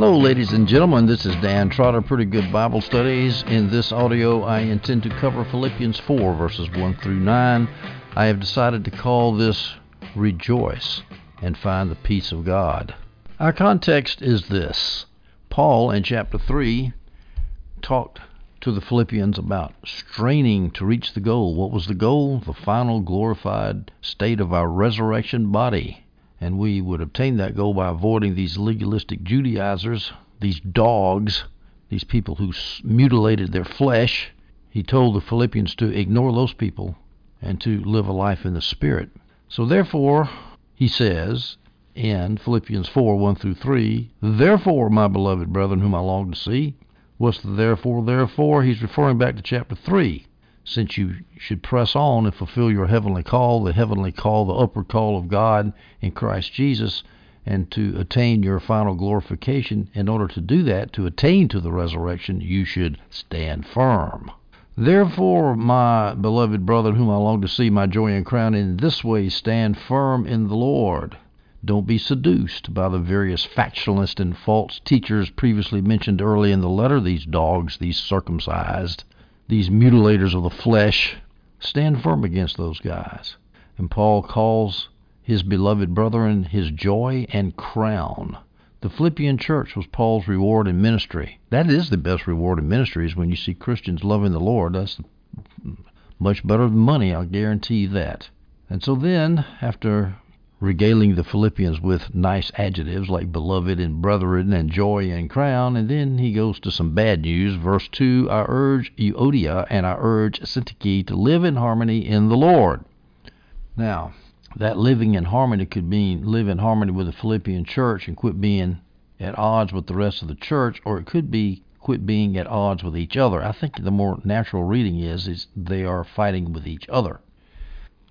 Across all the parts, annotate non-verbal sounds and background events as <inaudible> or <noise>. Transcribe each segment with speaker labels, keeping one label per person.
Speaker 1: Hello, ladies and gentlemen. This is Dan Trotter, Pretty Good Bible Studies. In this audio, I intend to cover Philippians 4, verses 1 through 9. I have decided to call this Rejoice and Find the Peace of God. Our context is this Paul, in chapter 3, talked to the Philippians about straining to reach the goal. What was the goal? The final glorified state of our resurrection body and we would obtain that goal by avoiding these legalistic Judaizers, these dogs, these people who mutilated their flesh. He told the Philippians to ignore those people and to live a life in the Spirit. So, therefore, he says in Philippians 4 1 through 3, Therefore, my beloved brethren, whom I long to see, what's the therefore? Therefore, he's referring back to chapter 3 since you should press on and fulfill your heavenly call, the heavenly call, the upward call of God in Christ Jesus, and to attain your final glorification. In order to do that, to attain to the resurrection, you should stand firm. Therefore, my beloved brother, whom I long to see, my joy and crown, in this way stand firm in the Lord. Don't be seduced by the various factionalist and false teachers previously mentioned early in the letter, these dogs, these circumcised these mutilators of the flesh, stand firm against those guys. And Paul calls his beloved brethren his joy and crown. The Philippian church was Paul's reward in ministry. That is the best reward in ministry is when you see Christians loving the Lord. That's much better than money, I'll guarantee that. And so then, after regaling the Philippians with nice adjectives like beloved and brethren and joy and crown. And then he goes to some bad news. Verse 2 I urge Euodia and I urge Syntyche to live in harmony in the Lord. Now, that living in harmony could mean live in harmony with the Philippian church and quit being at odds with the rest of the church, or it could be quit being at odds with each other. I think the more natural reading is is they are fighting with each other.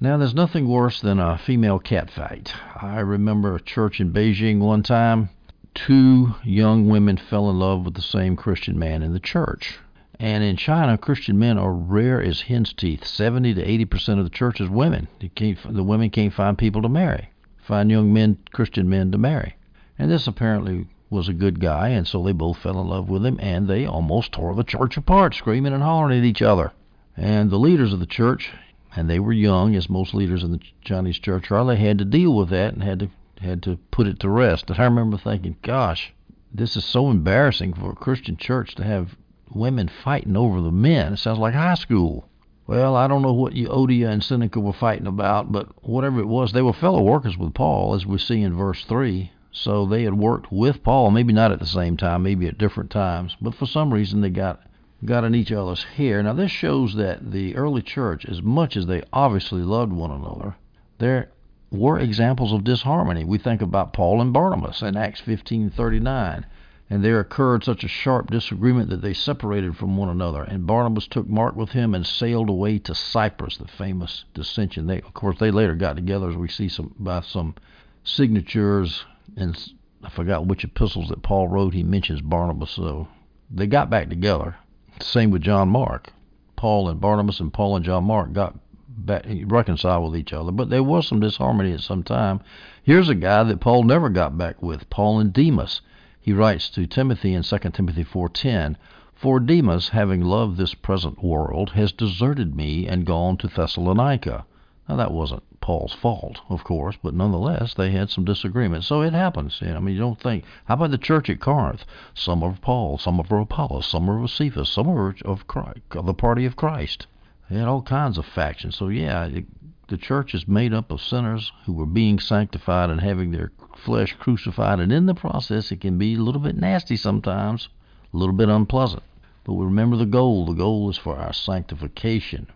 Speaker 1: Now, there's nothing worse than a female cat fight. I remember a church in Beijing one time. Two young women fell in love with the same Christian man in the church. And in China, Christian men are rare as hen's teeth. 70 to 80 percent of the church is women. the women can't find people to marry, find young men, Christian men to marry. And this apparently was a good guy, and so they both fell in love with him, and they almost tore the church apart, screaming and hollering at each other. And the leaders of the church, and they were young, as most leaders in the Chinese church are. They had to deal with that and had to had to put it to rest. And I remember thinking, gosh, this is so embarrassing for a Christian church to have women fighting over the men. It sounds like high school. Well, I don't know what Euodia and Syntyche were fighting about, but whatever it was, they were fellow workers with Paul, as we see in verse 3. So they had worked with Paul, maybe not at the same time, maybe at different times, but for some reason they got got in each other's hair. Now, this shows that the early church, as much as they obviously loved one another, there were examples of disharmony. We think about Paul and Barnabas in Acts 15:39, and there occurred such a sharp disagreement that they separated from one another. And Barnabas took Mark with him and sailed away to Cyprus, the famous dissension. They, of course, they later got together, as we see some by some signatures and I forgot which epistles that Paul wrote. He mentions Barnabas, so they got back together same with John Mark. Paul and Barnabas and Paul and John Mark got back, reconciled with each other, but there was some disharmony at some time. Here's a guy that Paul never got back with, Paul and Demas. He writes to Timothy in 2 Timothy 4:10, "For Demas, having loved this present world, has deserted me and gone to Thessalonica." Now that wasn't Paul's fault, of course, but nonetheless they had some disagreements. So it happens. You know, I mean, you don't think. How about the church at Corinth? Some are of Paul, some are of Apollos, some are of Cephas, some are of Christ, of the party of Christ. They had all kinds of factions. So yeah, it, the church is made up of sinners who were being sanctified and having their flesh crucified, and in the process, it can be a little bit nasty sometimes, a little bit unpleasant. But we remember the goal. The goal is for our sanctification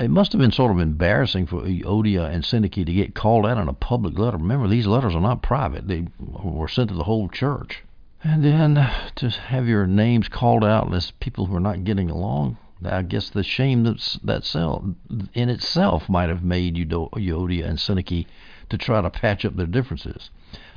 Speaker 1: it must have been sort of embarrassing for Euodia and Syntyche to get called out in a public letter. Remember, these letters are not private; they were sent to the whole church. And then uh, to have your names called out as people who are not getting along, I guess the shame that's that self in itself might have made Euodia and Syntyche to try to patch up their differences.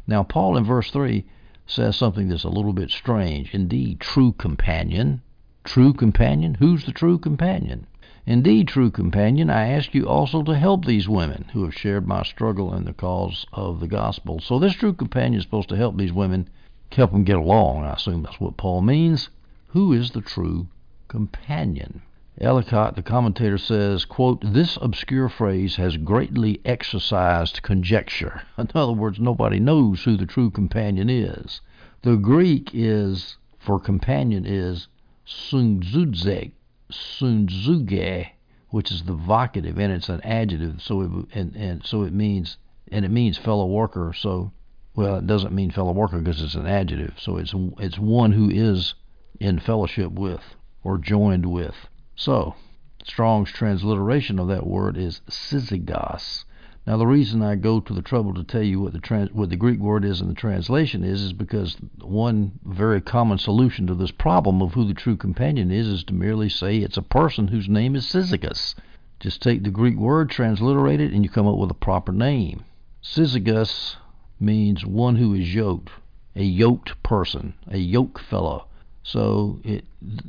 Speaker 1: Now, Paul in verse three says something that's a little bit strange. Indeed, true companion, true companion. Who's the true companion? Indeed, true companion, I ask you also to help these women who have shared my struggle in the cause of the gospel. So this true companion is supposed to help these women help them get along. I assume that's what Paul means. Who is the true companion? Ellicott, the commentator, says, quote, This obscure phrase has greatly exercised conjecture. <laughs> In other words, nobody knows who the true companion is. The Greek is, for companion, is sunzuzek, sunzuge, which is the vocative, and it's an adjective, so it, and, and so it means, and it means fellow worker, so, well, it doesn't mean fellow worker because it's an adjective, so it's, it's one who is in fellowship with or joined with. So, Strong's transliteration of that word is syzygos. Now, the reason I go to the trouble to tell you what the trans, what the Greek word is in the translation is, is because one very common solution to this problem of who the true companion is is to merely say it's a person whose name is Syzygus. Just take the Greek word, transliterate it, and you come up with a proper name. Syzygus means one who is yoked, a yoked person, a yoke fellow. So it,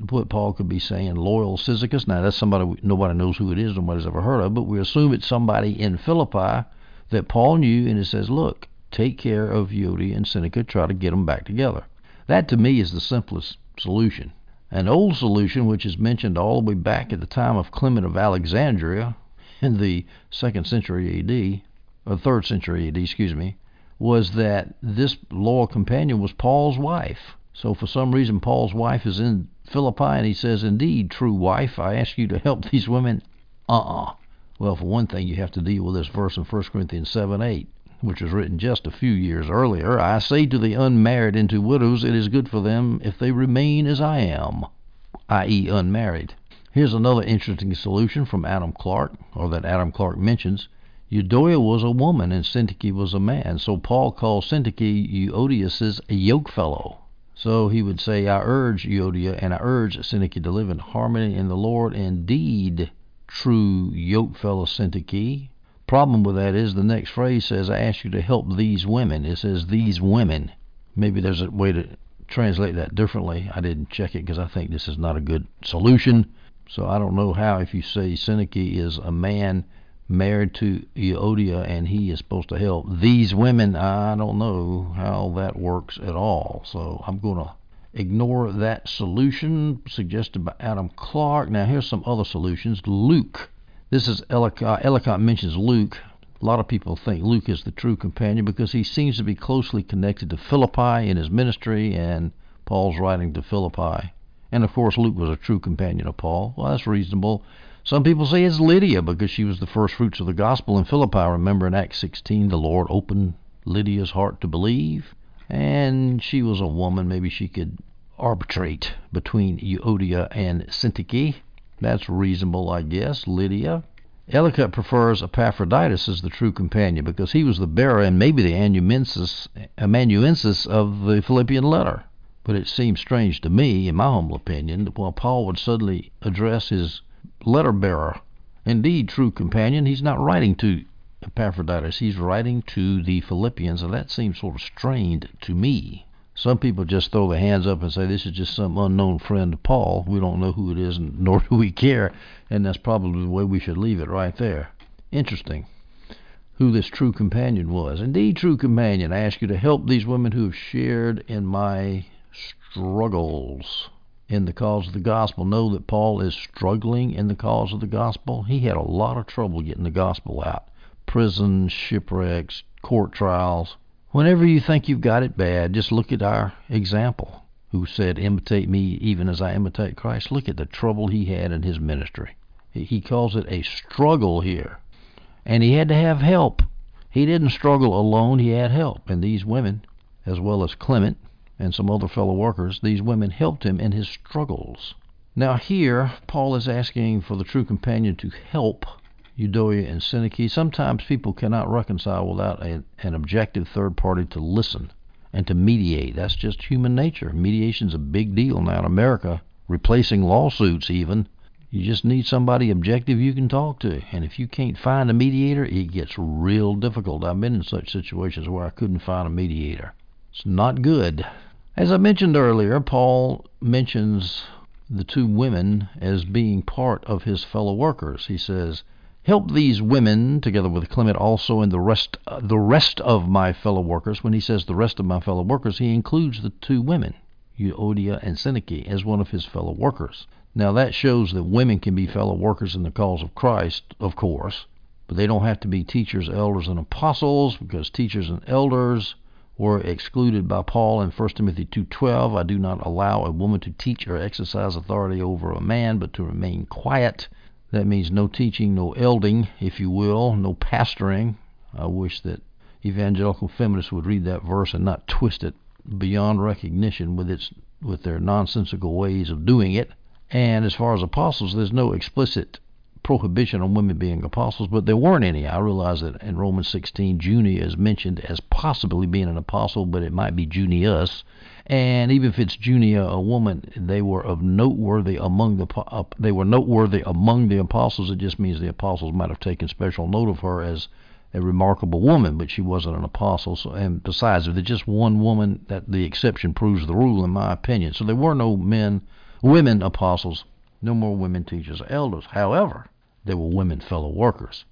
Speaker 1: what Paul could be saying, loyal Syzygus. Now that's somebody nobody knows who it is, nobody's ever heard of, but we assume it's somebody in Philippi that Paul knew, and it says, look, take care of Euodia and Syntyche, try to get them back together. That to me is the simplest solution. An old solution, which is mentioned all the way back at the time of Clement of Alexandria in the second century A.D., or third century A.D., excuse me, was that this loyal companion was Paul's wife. So for some reason, Paul's wife is in Philippi, and he says, Indeed, true wife, I ask you to help <laughs> these women. Uh uh-uh. uh Well, for one thing, you have to deal with this verse in 1 Corinthians 7 8, which was written just a few years earlier. I say to the unmarried and to widows, it is good for them if they remain as I am, i.e., unmarried. Here's another interesting solution from Adam Clarke, or that Adam Clarke mentions. Euodia was a woman and Syntyche was a man, so Paul calls Syntyche Euodias' a yoke fellow. So he would say, I urge Euodia and I urge Syntyche to live in harmony in the Lord. Indeed, true yoke fellow Syntyche. Problem with that is the next phrase says, I ask you to help these women. It says these women. Maybe there's a way to translate that differently. I didn't check it because I think this is not a good solution. So I don't know how if you say Syntyche is a man married to Euodia and he is supposed to help these women. I don't know how that works at all. So I'm going to ignore that solution suggested by Adam Clarke. Now here's some other solutions. Luke. This is Ellicott. Ellicott mentions Luke. A lot of people think Luke is the true companion because he seems to be closely connected to Philippi in his ministry and Paul's writing to Philippi. And of course, Luke was a true companion of Paul. Well, that's reasonable. Some people say it's Lydia because she was the first fruits of the gospel in Philippi. Remember in Acts 16, the Lord opened Lydia's heart to believe, and she was a woman. Maybe she could arbitrate between Euodia and Syntyche. That's reasonable, I guess. Lydia. Ellicott prefers Epaphroditus as the true companion because he was the bearer and maybe the amanuensis, amanuensis of the Philippian letter. But it seems strange to me, in my humble opinion, that while Paul would suddenly address his letter bearer. Indeed, true companion, he's not writing to Epaphroditus, he's writing to the Philippians, and that seems sort of strained to me. Some people just throw their hands up and say this is just some unknown friend of Paul. We don't know who it is, <laughs> nor do we care, and that's probably the way we should leave it right there. Interesting who this true companion was. Indeed, true companion, I ask you to help these women who have shared in my struggles in the cause of the gospel know that Paul is struggling in the cause of the gospel. He had a lot of trouble getting the gospel out. Prisons, shipwrecks, court trials. Whenever you think you've got it bad, just look at our example, who said, Imitate me even as I imitate Christ. Look at the trouble he had in his ministry. He calls it a struggle here. And he had to have help. He didn't struggle alone, he had help. And these women, as well as Clement, and some other fellow workers, these women helped him in his struggles. Now, here, Paul is asking for the true companion to help Euodia and Syntyche. Sometimes people cannot reconcile without a, an objective third party to listen and to mediate. That's just human nature. Mediation's a big deal now in America, replacing lawsuits even. You just need somebody objective you can talk to. And if you can't find a mediator, it gets real difficult. I've been in such situations where I couldn't find a mediator. It's not good. As I mentioned earlier, Paul mentions the two women as being part of his fellow workers. He says, Help these women, together with Clement, also and the rest, uh, the rest of my fellow workers. When he says the rest of my fellow workers, he includes the two women, Euodia and Syntyche, as one of his fellow workers. Now that shows that women can be fellow workers in the cause of Christ, of course, but they don't have to be teachers, elders, and apostles, because teachers and elders were excluded by Paul in 1 Timothy 2:12. I do not allow a woman to teach or exercise authority over a man, but to remain quiet. That means no teaching, no elding, if you will, no pastoring. I wish that evangelical feminists would read that verse and not twist it beyond recognition with its with their nonsensical ways of doing it. And as far as apostles, there's no explicit prohibition on women being apostles, but there weren't any. I realize that in Romans 16, Junia is mentioned as possibly being an apostle, but it might be Junius. And even if it's Junia, a woman, they were of noteworthy among the uh, they were noteworthy among the apostles. It just means the apostles might have taken special note of her as a remarkable woman, but she wasn't an apostle. So, and besides, if there's just one woman, that the exception proves the rule, in my opinion. So there were no men, women apostles, no more women teachers or elders. However, there were women fellow workers.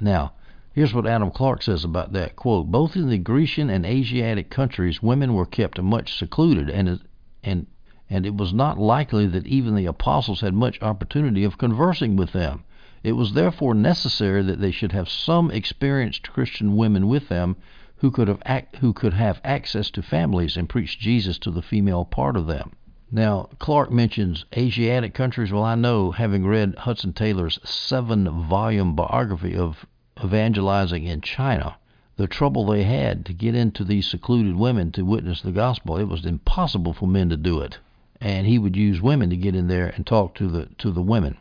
Speaker 1: Now, Here's what Adam Clarke says about that quote: Both in the Grecian and Asiatic countries, women were kept much secluded, and and and it was not likely that even the apostles had much opportunity of conversing with them. It was therefore necessary that they should have some experienced Christian women with them who could have act, who could have access to families and preach Jesus to the female part of them. Now, Clarke mentions Asiatic countries. Well, I know, having read Hudson Taylor's seven volume biography of evangelizing in China, the trouble they had to get into these secluded women to witness the gospel, it was impossible for men to do it. And he would use women to get in there and talk to the to the women.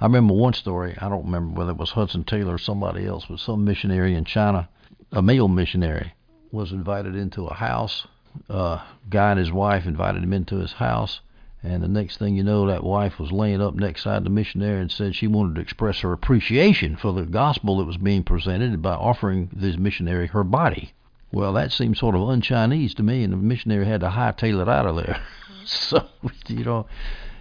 Speaker 1: I remember one story, I don't remember whether it was Hudson Taylor or somebody else, but some missionary in China, a male missionary, was invited into a house. Uh, guy and his wife invited him into his house and the next thing you know, that wife was laying up next side the missionary and said she wanted to express her appreciation for the gospel that was being presented by offering this missionary her body. Well, that seemed sort of un-Chinese to me, and the missionary had to hightail it out of there. <laughs> so, <laughs> you know,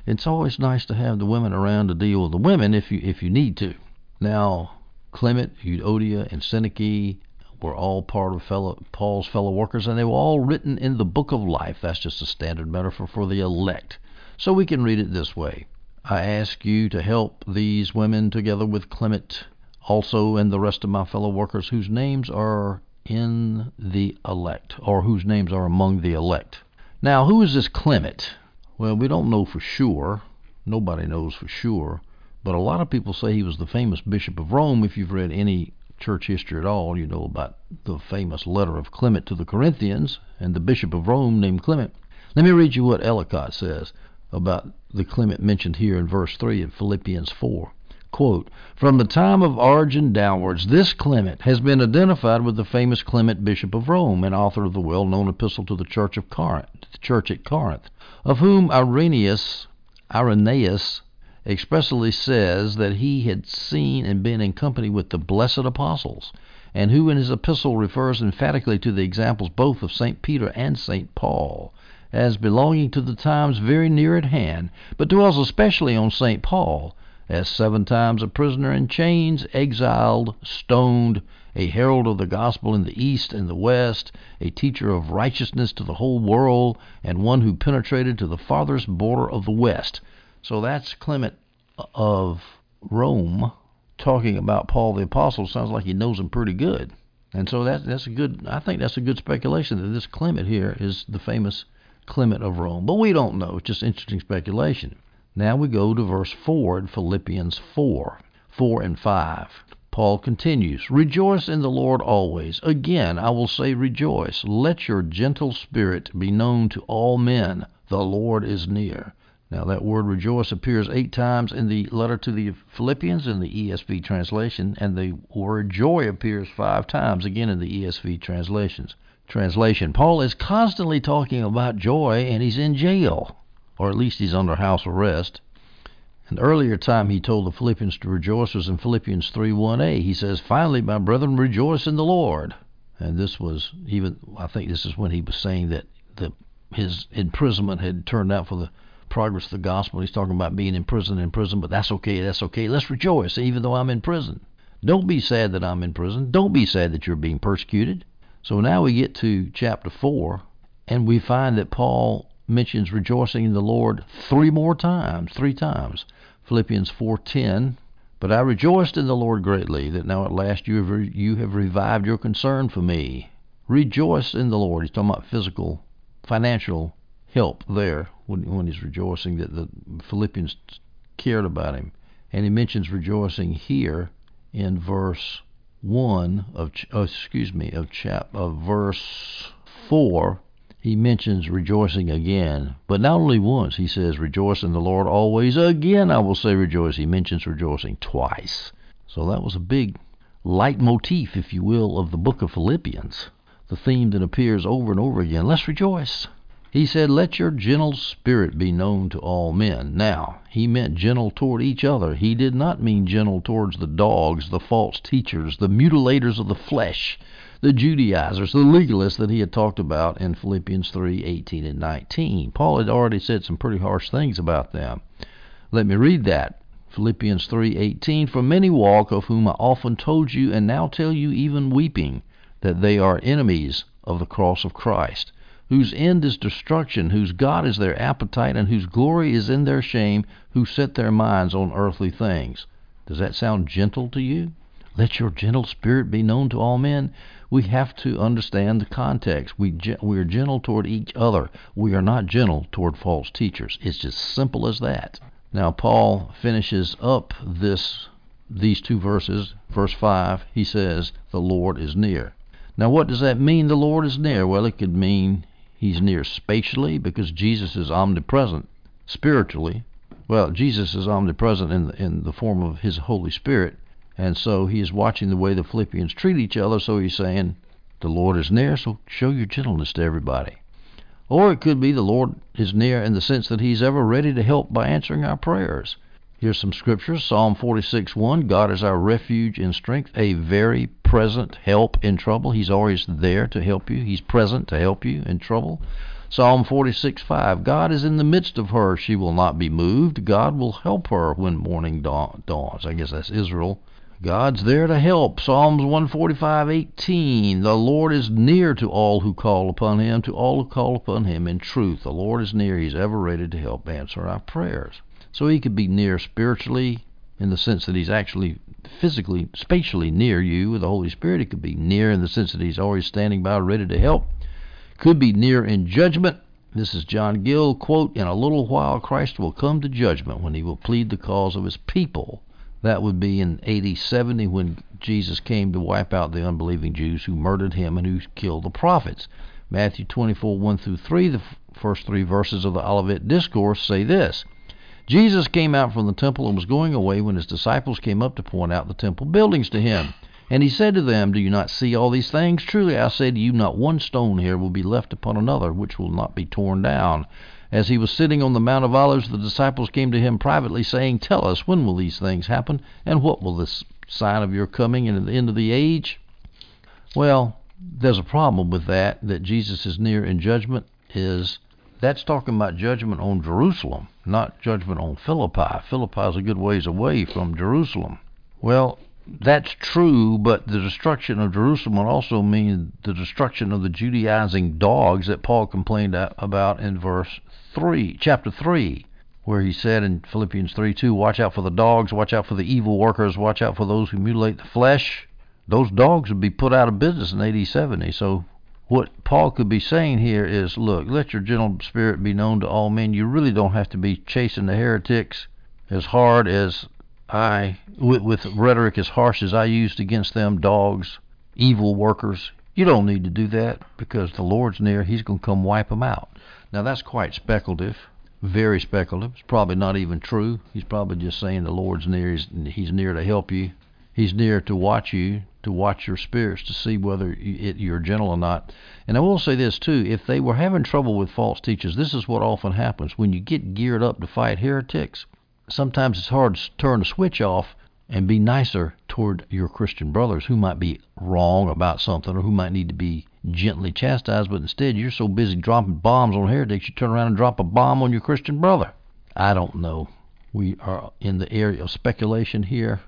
Speaker 1: it's always nice to have the women around to deal with the women if you if you need to. Now, Clement, Euodia, and Syntyche were all part of fellow, Paul's fellow workers, and they were all written in the book of life. That's just a standard metaphor for the elect. So we can read it this way I ask you to help these women together with Clement also and the rest of my fellow workers whose names are in the elect, or whose names are among the elect. Now, who is this Clement? Well, we don't know for sure. Nobody knows for sure. But a lot of people say he was the famous Bishop of Rome. If you've read any church history at all, you know about the famous letter of Clement to the Corinthians and the Bishop of Rome named Clement. Let me read you what Ellicott says about the Clement mentioned here in verse 3 of Philippians 4. Quote, From the time of Origen downwards, this Clement has been identified with the famous Clement, Bishop of Rome, and author of the well known epistle to the church of Corinth, the church at Corinth, of whom Irenaeus, Irenaeus expressly says that he had seen and been in company with the blessed apostles, and who in his epistle refers emphatically to the examples both of St. Peter and St. Paul as belonging to the times very near at hand, but dwells especially on St. Paul, as seven times a prisoner in chains, exiled, stoned, a herald of the gospel in the east and the west, a teacher of righteousness to the whole world, and one who penetrated to the farthest border of the west. So that's Clement of Rome talking about Paul the apostle. Sounds like he knows him pretty good. And so that that's a good I think that's a good speculation that this Clement here is the famous Clement of Rome. But we don't know. It's just interesting speculation. Now we go to verse 4 in Philippians 4. 4 and 5. Paul continues, Rejoice in the Lord always. Again, I will say rejoice. Let your gentle spirit be known to all men. The Lord is near. Now, that word rejoice appears eight times in the letter to the Philippians in the ESV translation, and the word joy appears five times again in the ESV translations translation. Paul is constantly talking about joy and he's in jail, or at least he's under house arrest. An earlier time he told the Philippians to rejoice was in Philippians 3 1a. He says, Finally, my brethren, rejoice in the Lord. And this was even, I think this is when he was saying that the, his imprisonment had turned out for the progress of the gospel. He's talking about being in prison, in prison, but that's okay, that's okay. Let's rejoice, even though I'm in prison. Don't be sad that I'm in prison. Don't be sad that you're being persecuted. So now we get to chapter 4, and we find that Paul mentions rejoicing in the Lord three more times, three times. Philippians 4:10, but I rejoiced in the Lord greatly that now at last you have, re- you have revived your concern for me. Rejoice in the Lord. He's talking about physical, financial help there when, when he's rejoicing that the Philippians cared about him. And he mentions rejoicing here in verse 1 of oh, excuse me of chap of verse 4 he mentions rejoicing again but not only once. He says rejoice in the lord always. Again i will say rejoice. He mentions rejoicing twice. So that was a big leitmotif if you will of the book of philippians. The theme that appears over and over again let's rejoice he said, Let your gentle spirit be known to all men. Now, he meant gentle toward each other. He did not mean gentle towards the dogs, the false teachers, the mutilators of the flesh, the Judaizers, the legalists that he had talked about in Philippians 3 18 and 19. Paul had already said some pretty harsh things about them. Let me read that. Philippians 3:18 For many walk of whom I often told you and now tell you even weeping that they are enemies of the cross of Christ whose end is destruction, whose God is their appetite, and whose glory is in their shame, who set their minds on earthly things. Does that sound gentle to you? Let your gentle spirit be known to all men. We have to understand the context. We we are gentle toward each other. We are not gentle toward false teachers. It's just simple as that. Now Paul finishes up this these two verses. Verse 5, he says, "The Lord is near." Now what does that mean the Lord is near? Well, it could mean He's near spatially because Jesus is omnipresent. Spiritually, well, Jesus is omnipresent in the, in the form of His Holy Spirit, and so He is watching the way the Philippians treat each other. So He's saying, "The Lord is near, so show your gentleness to everybody." Or it could be the Lord is near in the sense that He's ever ready to help by answering our prayers. Here's some scriptures Psalm 46 1 God is our refuge and strength, a very present help in trouble. He's always there to help you, He's present to help you in trouble. Psalm 46 5 God is in the midst of her, she will not be moved. God will help her when morning dawns. I guess that's Israel. God's there to help. Psalms 145:18 The Lord is near to all who call upon him, to all who call upon him in truth. The Lord is near. He's ever ready to help answer our prayers. So he could be near spiritually in the sense that he's actually physically, spatially near you with the Holy Spirit. He could be near in the sense that he's always standing by, ready to help. Could be near in judgment. This is John Gill, quote, In a little while Christ will come to judgment when he will plead the cause of his people. That would be in AD 70 when Jesus came to wipe out the unbelieving Jews who murdered him and who killed the prophets. Matthew 24, 1 through 3, the first three verses of the Olivet Discourse say this Jesus came out from the temple and was going away when his disciples came up to point out the temple buildings to him. And he said to them, Do you not see all these things? Truly I say to you, not one stone here will be left upon another which will not be torn down. As he was sitting on the Mount of Olives, the disciples came to him privately, saying, Tell us, when will these things happen? And what will this sign of your coming and the end of the age? Well, there's a problem with that, that Jesus is near in judgment, is that's talking about judgment on Jerusalem, not judgment on Philippi. Philippi is a good ways away from Jerusalem. Well, that's true, but the destruction of Jerusalem would also mean the destruction of the Judaizing dogs that Paul complained about in verse 3, chapter 3, where he said in Philippians 3 2, Watch out for the dogs, watch out for the evil workers, watch out for those who mutilate the flesh. Those dogs would be put out of business in AD 70. So what Paul could be saying here is, look, let your gentle spirit be known to all men. You really don't have to be chasing the heretics as hard as I, with, with rhetoric as harsh as I used against them, dogs, evil workers. You don't need to do that because the Lord's near. He's going to come wipe them out. Now that's quite speculative, very speculative. It's probably not even true. He's probably just saying the Lord's near. He's, he's near to help you. He's near to watch you, to watch your spirits, to see whether you're gentle or not. And I will say this too: if they were having trouble with false teachers, this is what often happens when you get geared up to fight heretics. Sometimes it's hard to turn the switch off and be nicer toward your Christian brothers who might be wrong about something or who might need to be gently chastised, but instead you're so busy dropping bombs on heretics, you turn around and drop a bomb on your Christian brother. I don't know. We are in the area of speculation here.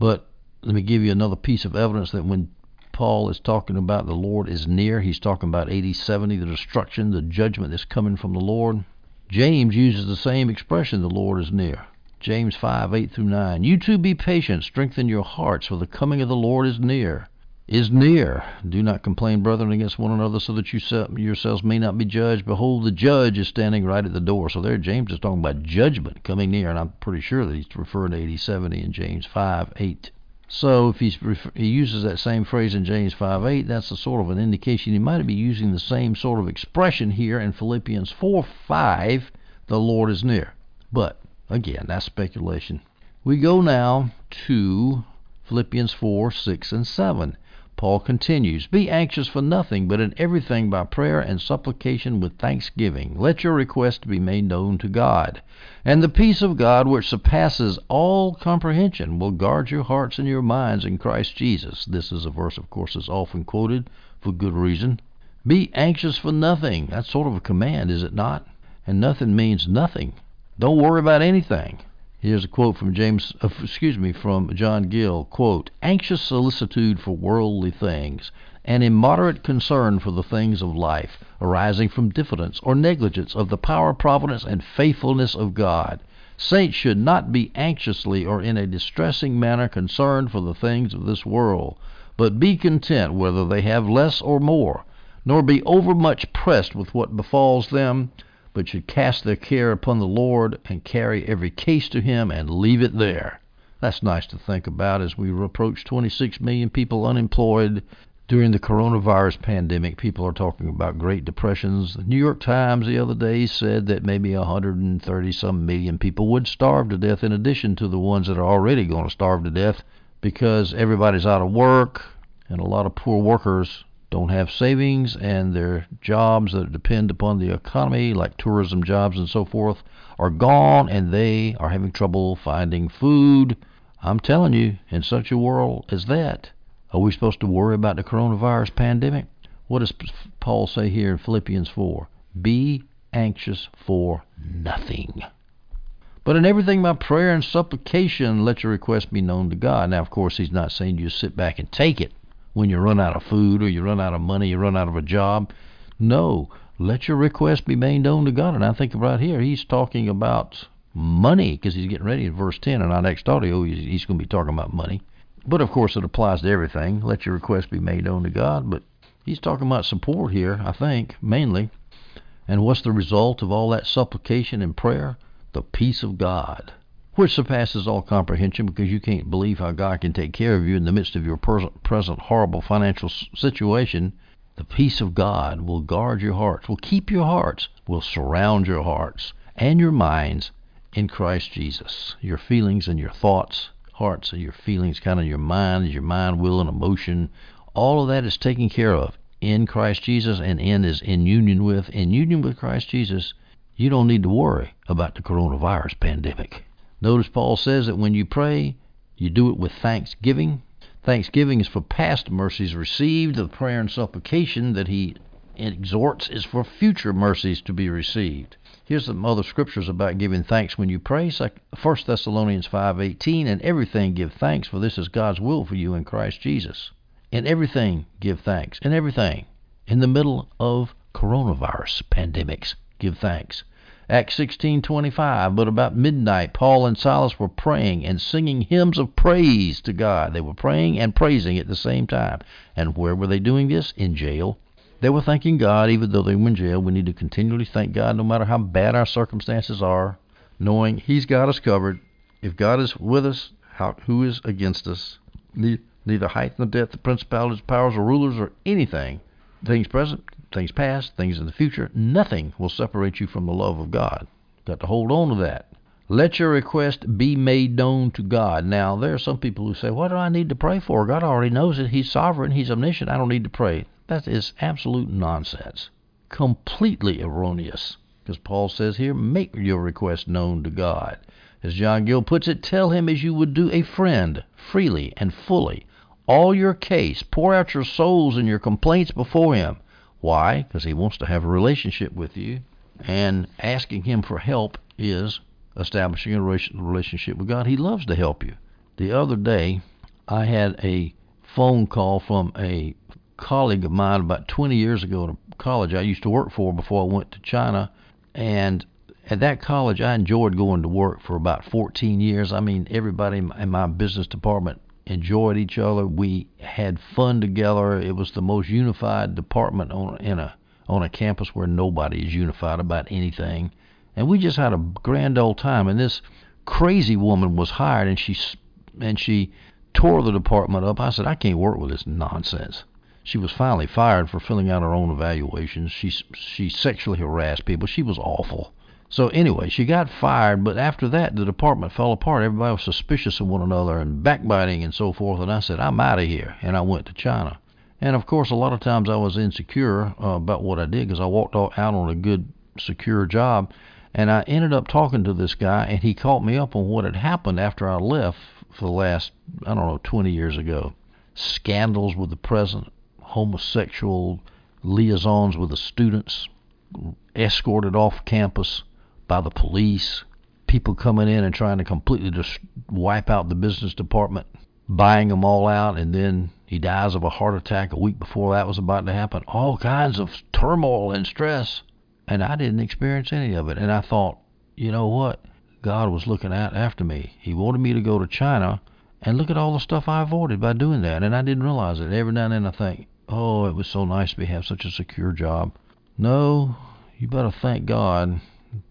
Speaker 1: But let me give you another piece of evidence that when Paul is talking about the Lord is near, he's talking about AD 70, the destruction, the judgment that's coming from the Lord. James uses the same expression, the Lord is near. James 5 8 through 9. You too be patient, strengthen your hearts, for the coming of the Lord is near is near. Do not complain, brethren, against one another, so that you yourselves may not be judged. Behold, the judge is standing right at the door. So there, James is talking about judgment coming near, and I'm pretty sure that he's referring to AD 70 in James 5 8. So if he's, he uses that same phrase in James 5 8, that's a sort of an indication he might be using the same sort of expression here in Philippians 4 5, the Lord is near. But, again, that's speculation. We go now to Philippians 4 6 and 7. Paul continues, Be anxious for nothing, but in everything by prayer and supplication with thanksgiving. Let your request be made known to God. And the peace of God, which surpasses all comprehension, will guard your hearts and your minds in Christ Jesus. This is a verse, of course, that's often quoted for good reason. Be anxious for nothing. That's sort of a command, is it not? And nothing means nothing. Don't worry about anything. Here's a quote from James, uh, excuse me, from John Gill. Quote: "Anxious solicitude for worldly things, and immoderate concern for the things of life, arising from diffidence or negligence of the power, providence, and faithfulness of God. Saints should not be anxiously or in a distressing manner concerned for the things of this world, but be content whether they have less or more, nor be overmuch pressed with what befalls them." But should cast their care upon the Lord and carry every case to Him and leave it there. That's nice to think about as we approach 26 million people unemployed during the coronavirus pandemic. People are talking about Great Depressions. The New York Times the other day said that maybe 130 some million people would starve to death in addition to the ones that are already going to starve to death because everybody's out of work and a lot of poor workers don't have savings and their jobs that depend upon the economy, like tourism jobs and so forth, are gone and they are having trouble finding food. I'm telling you, in such a world as that, are we supposed to worry about the coronavirus pandemic? What does Paul say here in Philippians 4? Be anxious for nothing. But in everything by prayer and supplication, let your request be known to God. Now, of course, he's not saying you sit back and take it when you run out of food or you run out of money, you run out of a job. No, let your request be made known to God. And I think right here, he's talking about money because he's getting ready in verse 10 in our next audio. He's, he's going to be talking about money. But of course, it applies to everything. Let your request be made known to God. But he's talking about support here, I think, mainly. And what's the result of all that supplication and prayer? The peace of God which surpasses all comprehension because you can't believe how God can take care of you in the midst of your present horrible financial situation. The peace of God will guard your hearts, will keep your hearts, will surround your hearts and your minds in Christ Jesus. Your feelings and your thoughts, hearts and your feelings, kind of your mind, your mind, will, and emotion, all of that is taken care of in Christ Jesus, and in is in union with, in union with Christ Jesus. You don't need to worry about the coronavirus pandemic. Notice Paul says that when you pray, you do it with thanksgiving. Thanksgiving is for past mercies received. The prayer and supplication that he exhorts is for future mercies to be received. Here's some other scriptures about giving thanks when you pray. 1 Thessalonians 5:18 and everything give thanks for this is God's will for you in Christ Jesus. In everything give thanks. In everything. In the middle of coronavirus pandemics, give thanks. Acts 16:25. But about midnight, Paul and Silas were praying and singing hymns of praise to God. They were praying and praising at the same time. And where were they doing this? In jail. They were thanking God even though they were in jail. We need to continually thank God no matter how bad our circumstances are, knowing He's got us covered. If God is with us, how, who is against us? Neither height nor depth, the principalities, powers, or rulers, or anything, things present, things past, things in the future. Nothing will separate you from the love of God. Got to hold on to that. Let your request be made known to God. Now, there are some people who say, What do I need to pray for? God already knows it. He's sovereign. He's omniscient. I don't need to pray. That is absolute nonsense. Completely erroneous. Because Paul says here, Make your request known to God. As John Gill puts it, tell him as you would do a friend, freely and fully. All your case, pour out your souls and your complaints before him. Why? Because he wants to have a relationship with you. And asking Him for help is establishing a relationship with God. He loves to help you. The other day, I had a phone call from a colleague of mine about 20 years ago at a college I used to work for before I went to China. And at that college, I enjoyed going to work for about 14 years. I mean, everybody in my business department enjoyed each other. We had fun together. It was the most unified department on in a on a campus where nobody is unified about anything. And we just had a grand old time. And this crazy woman was hired, and she and she tore the department up. I said, I can't work with this nonsense. She was finally fired for filling out her own evaluations. She she sexually harassed people. She was awful. So anyway, she got fired, but after that, the department fell apart. Everybody was suspicious of one another and backbiting and so forth. And I said, I'm out of here, and I went to China. And of course, a lot of times I was insecure uh, about what I did because I walked out on a good, secure job. And I ended up talking to this guy, and he caught me up on what had happened after I left for the last, I don't know, 20 years ago. Scandals with the president, homosexual liaisons with the students, escorted off campus by the police, people coming in and trying to completely just wipe out the business department, buying them all out, and then he dies of a heart attack a week before that was about to happen. All kinds of turmoil and stress. And I didn't experience any of it. And I thought, you know what? God was looking out after me. He wanted me to go to China, and look at all the stuff I avoided by doing that. And I didn't realize it. Every now and then I think, oh, it was so nice to have such a secure job. No, you better thank God.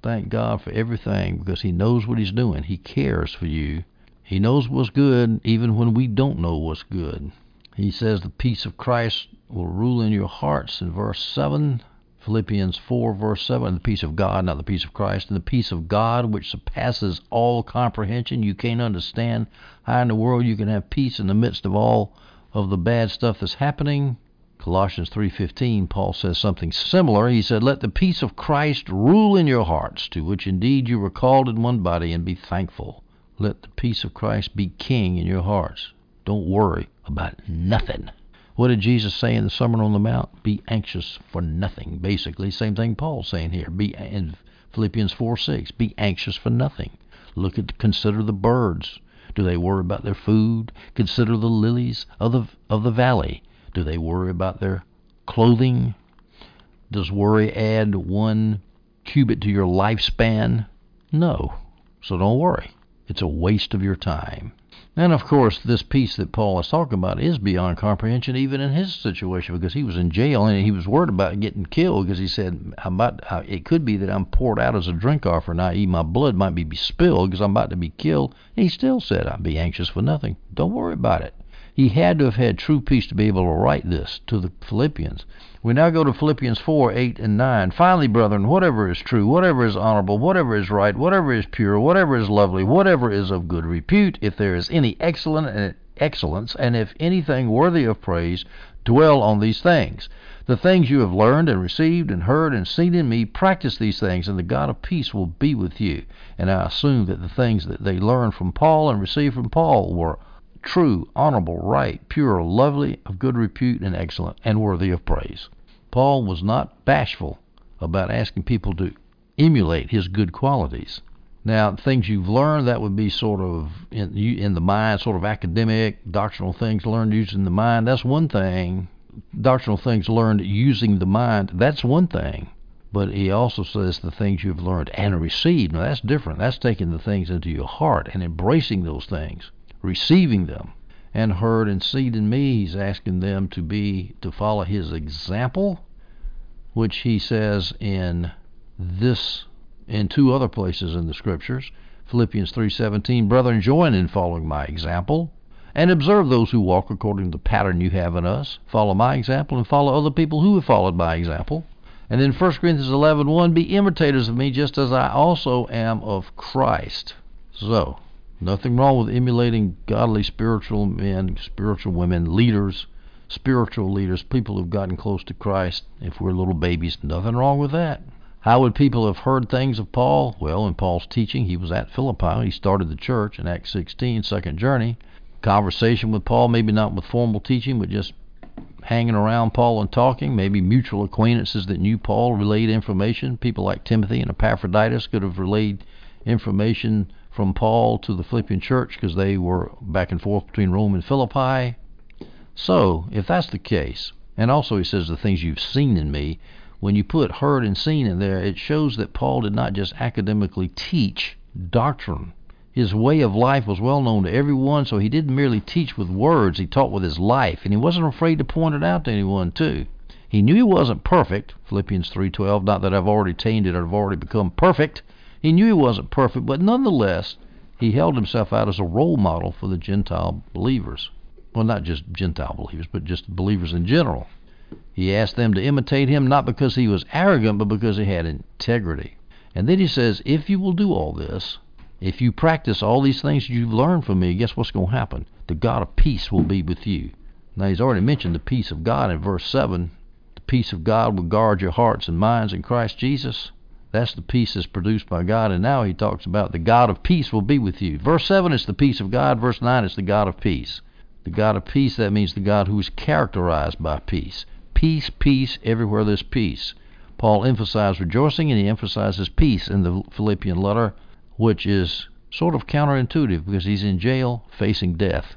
Speaker 1: Thank God for everything because He knows what He's doing. He cares for you. He knows what's good even when we don't know what's good. He says the peace of Christ will rule in your hearts in verse 7. Philippians 4, verse 7, the peace of God, not the peace of Christ, and the peace of God which surpasses all comprehension. You can't understand how in the world you can have peace in the midst of all of the bad stuff that's happening. Colossians 3:15 Paul says something similar. He said, "Let the peace of Christ rule in your hearts, to which indeed you were called in one body, and be thankful. Let the peace of Christ be king in your hearts. Don't worry about nothing." What did Jesus say in the Sermon on the Mount? Be anxious for nothing. Basically, same thing Paul's saying here. Be in Philippians 4:6. Be anxious for nothing. Look at consider the birds. Do they worry about their food? Consider the lilies of the of the valley. Do they worry about their clothing? Does worry add one cubit to your lifespan? No. So don't worry. It's a waste of your time. And of course, this peace that Paul is talking about is beyond comprehension, even in his situation, because he was in jail and he was worried about getting killed. Because he said, "I'm about. It could be that I'm poured out as a drink offering, i.e., my blood might be spilled because I'm about to be killed." And he still said, "I'd be anxious for nothing. Don't worry about it." He had to have had true peace to be able to write this to the Philippians. We now go to Philippians 4 8 and 9. Finally, brethren, whatever is true, whatever is honorable, whatever is right, whatever is pure, whatever is lovely, whatever is of good repute, if there is any excellent and excellence, and if anything worthy of praise, dwell on these things. The things you have learned and received and heard and seen in me, practice these things, and the God of peace will be with you. And I assume that the things that they learned from Paul and received from Paul were true, honorable, right, pure, lovely, of good repute, and excellent, and worthy of praise. Paul was not bashful about asking people to emulate his good qualities. Now, things you've learned that would be sort of in, in the mind, sort of academic, doctrinal things learned using the mind. That's one thing. Doctrinal things learned using the mind. That's one thing. But he also says the things you've learned and received. Now, that's different. That's taking the things into your heart and embracing those things receiving them and heard and seen in me. He's asking them to be to follow his example, which he says in this in two other places in the scriptures. Philippians 3:17, brethren, join in following my example and observe those who walk according to the pattern you have in us. Follow my example and follow other people who have followed my example. And then 1 Corinthians 11:1, be imitators of me just as I also am of Christ. So, Nothing wrong with emulating godly spiritual men, spiritual women, leaders, spiritual leaders, people who've gotten close to Christ. If we're little babies, nothing wrong with that. How would people have heard things of Paul? Well, in Paul's teaching, he was at Philippi. He started the church in Acts 16, second journey. Conversation with Paul, maybe not with formal teaching, but just hanging around Paul and talking. Maybe mutual acquaintances that knew Paul relayed information. People like Timothy and Epaphroditus could have relayed information from Paul to the Philippian church because they were back and forth between Rome and Philippi. So, if that's the case, and also he says the things you've seen in me, when you put heard and seen in there, it shows that Paul did not just academically teach doctrine. His way of life was well known to everyone, so he didn't merely teach with words, he taught with his life, and he wasn't afraid to point it out to anyone, too. He knew he wasn't perfect, Philippians 3:12, not that I've already attained it or I've already become perfect. He knew he wasn't perfect, but nonetheless, he held himself out as a role model for the Gentile believers. Well, not just Gentile believers, but just believers in general. He asked them to imitate him not because he was arrogant, but because he had integrity. And then he says, If you will do all this, if you practice all these things you've learned from me, guess what's going to happen? The God of peace will be with you. Now, he's already mentioned the peace of God in verse 7. The peace of God will guard your hearts and minds in Christ Jesus. That's the peace that's produced by God. And now he talks about the God of peace will be with you. Verse 7 is the peace of God. Verse 9 is the God of peace. The God of peace, that means the God who is characterized by peace. Peace, peace, everywhere there's peace. Paul emphasized rejoicing and he emphasizes peace in the Philippian letter which is sort of counterintuitive because he's in jail facing death.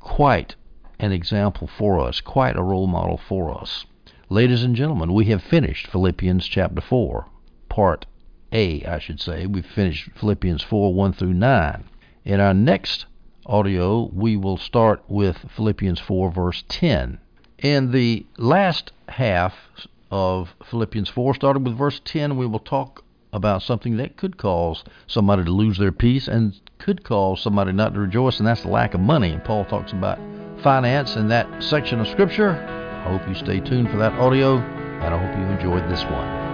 Speaker 1: Quite an example for us, quite a role model for us. Ladies and gentlemen, we have finished Philippians chapter 4, part A, I should say. We've finished Philippians 4 1 through 9. In our next audio, we will start with Philippians 4, verse 10. In the last half of Philippians 4, starting with verse 10, we will talk about something that could cause somebody to lose their peace and could cause somebody not to rejoice, and that's the lack of money. And Paul talks about finance in that section of Scripture. I hope you stay tuned for that audio, and I hope you enjoyed this one.